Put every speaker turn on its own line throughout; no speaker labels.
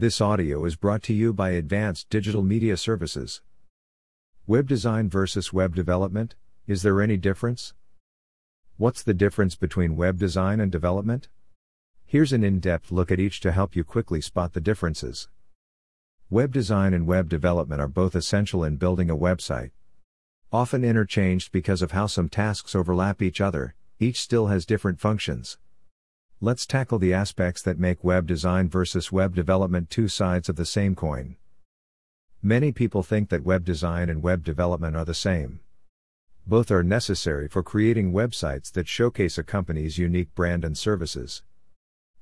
This audio is brought to you by Advanced Digital Media Services. Web design versus web development, is there any difference? What's the difference between web design and development? Here's an in depth look at each to help you quickly spot the differences. Web design and web development are both essential in building a website. Often interchanged because of how some tasks overlap each other, each still has different functions. Let's tackle the aspects that make web design versus web development two sides of the same coin. Many people think that web design and web development are the same. Both are necessary for creating websites that showcase a company's unique brand and services.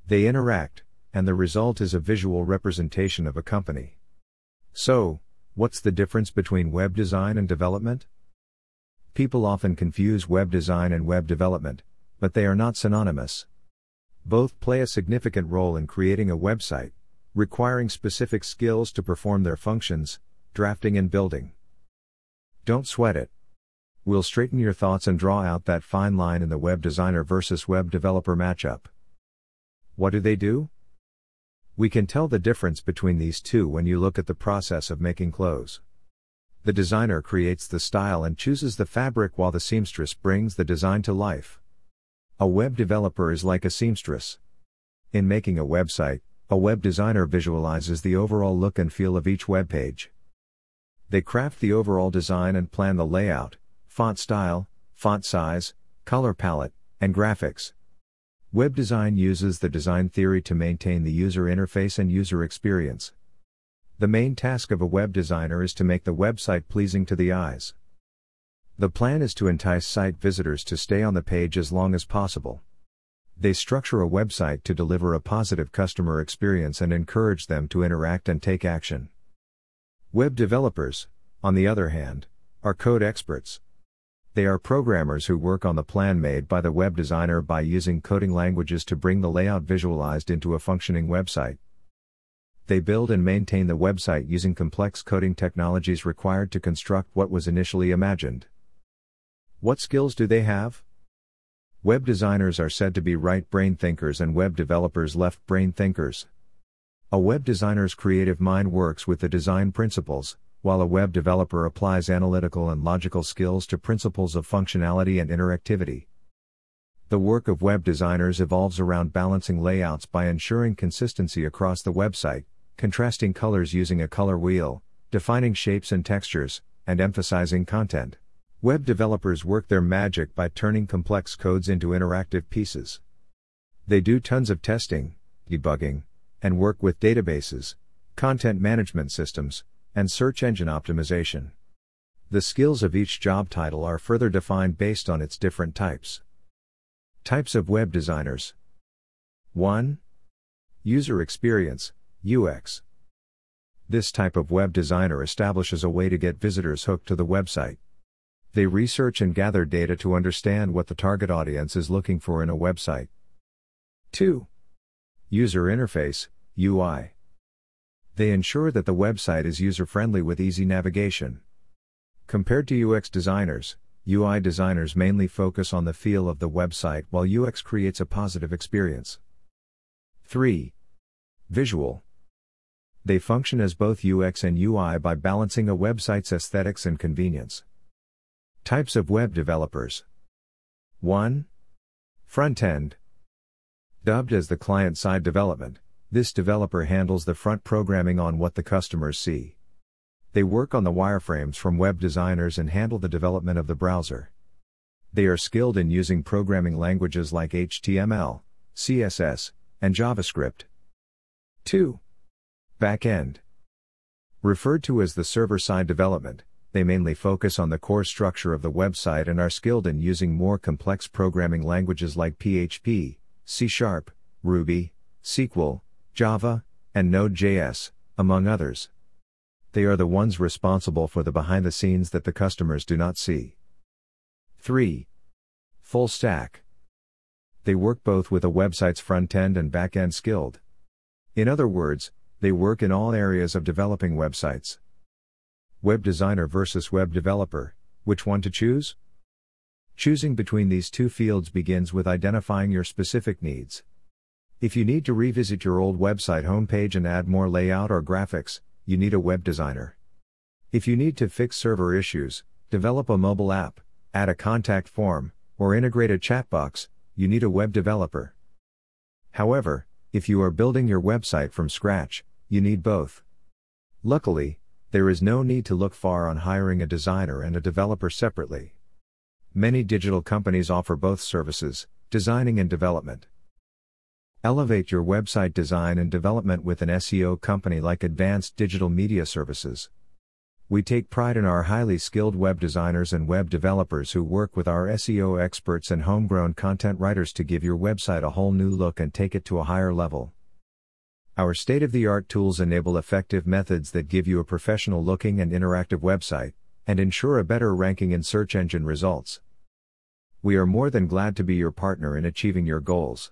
They interact, and the result is a visual representation of a company. So, what's the difference between web design and development? People often confuse web design and web development, but they are not synonymous. Both play a significant role in creating a website, requiring specific skills to perform their functions, drafting and building. Don't sweat it. We'll straighten your thoughts and draw out that fine line in the web designer versus web developer matchup. What do they do? We can tell the difference between these two when you look at the process of making clothes. The designer creates the style and chooses the fabric while the seamstress brings the design to life. A web developer is like a seamstress. In making a website, a web designer visualizes the overall look and feel of each web page. They craft the overall design and plan the layout, font style, font size, color palette, and graphics. Web design uses the design theory to maintain the user interface and user experience. The main task of a web designer is to make the website pleasing to the eyes. The plan is to entice site visitors to stay on the page as long as possible. They structure a website to deliver a positive customer experience and encourage them to interact and take action. Web developers, on the other hand, are code experts. They are programmers who work on the plan made by the web designer by using coding languages to bring the layout visualized into a functioning website. They build and maintain the website using complex coding technologies required to construct what was initially imagined. What skills do they have? Web designers are said to be right brain thinkers and web developers left brain thinkers. A web designer's creative mind works with the design principles, while a web developer applies analytical and logical skills to principles of functionality and interactivity. The work of web designers evolves around balancing layouts by ensuring consistency across the website, contrasting colors using a color wheel, defining shapes and textures, and emphasizing content. Web developers work their magic by turning complex codes into interactive pieces. They do tons of testing, debugging, and work with databases, content management systems, and search engine optimization. The skills of each job title are further defined based on its different types. Types of web designers 1. User experience, UX. This type of web designer establishes a way to get visitors hooked to the website. They research and gather data to understand what the target audience is looking for in a website. 2. User Interface, UI. They ensure that the website is user friendly with easy navigation. Compared to UX designers, UI designers mainly focus on the feel of the website while UX creates a positive experience. 3. Visual. They function as both UX and UI by balancing a website's aesthetics and convenience. Types of web developers 1. Front end. Dubbed as the client side development, this developer handles the front programming on what the customers see. They work on the wireframes from web designers and handle the development of the browser. They are skilled in using programming languages like HTML, CSS, and JavaScript. 2. Backend. Referred to as the server side development, they mainly focus on the core structure of the website and are skilled in using more complex programming languages like PHP, C Sharp, Ruby, SQL, Java, and Node.js, among others. They are the ones responsible for the behind the scenes that the customers do not see. 3. Full stack. They work both with a website's front end and back end skilled. In other words, they work in all areas of developing websites. Web designer versus web developer, which one to choose? Choosing between these two fields begins with identifying your specific needs. If you need to revisit your old website homepage and add more layout or graphics, you need a web designer. If you need to fix server issues, develop a mobile app, add a contact form, or integrate a chat box, you need a web developer. However, if you are building your website from scratch, you need both. Luckily, there is no need to look far on hiring a designer and a developer separately. Many digital companies offer both services, designing and development. Elevate your website design and development with an SEO company like Advanced Digital Media Services. We take pride in our highly skilled web designers and web developers who work with our SEO experts and homegrown content writers to give your website a whole new look and take it to a higher level. Our state of the art tools enable effective methods that give you a professional looking and interactive website, and ensure a better ranking in search engine results. We are more than glad to be your partner in achieving your goals.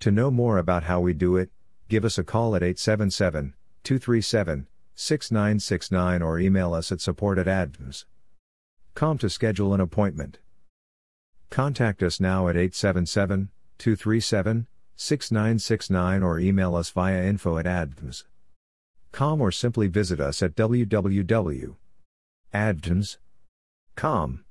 To know more about how we do it, give us a call at 877 237 6969 or email us at support at advdms.com to schedule an appointment. Contact us now at 877 237 6969 or email us via info at advdms.com or simply visit us at www.advdms.com.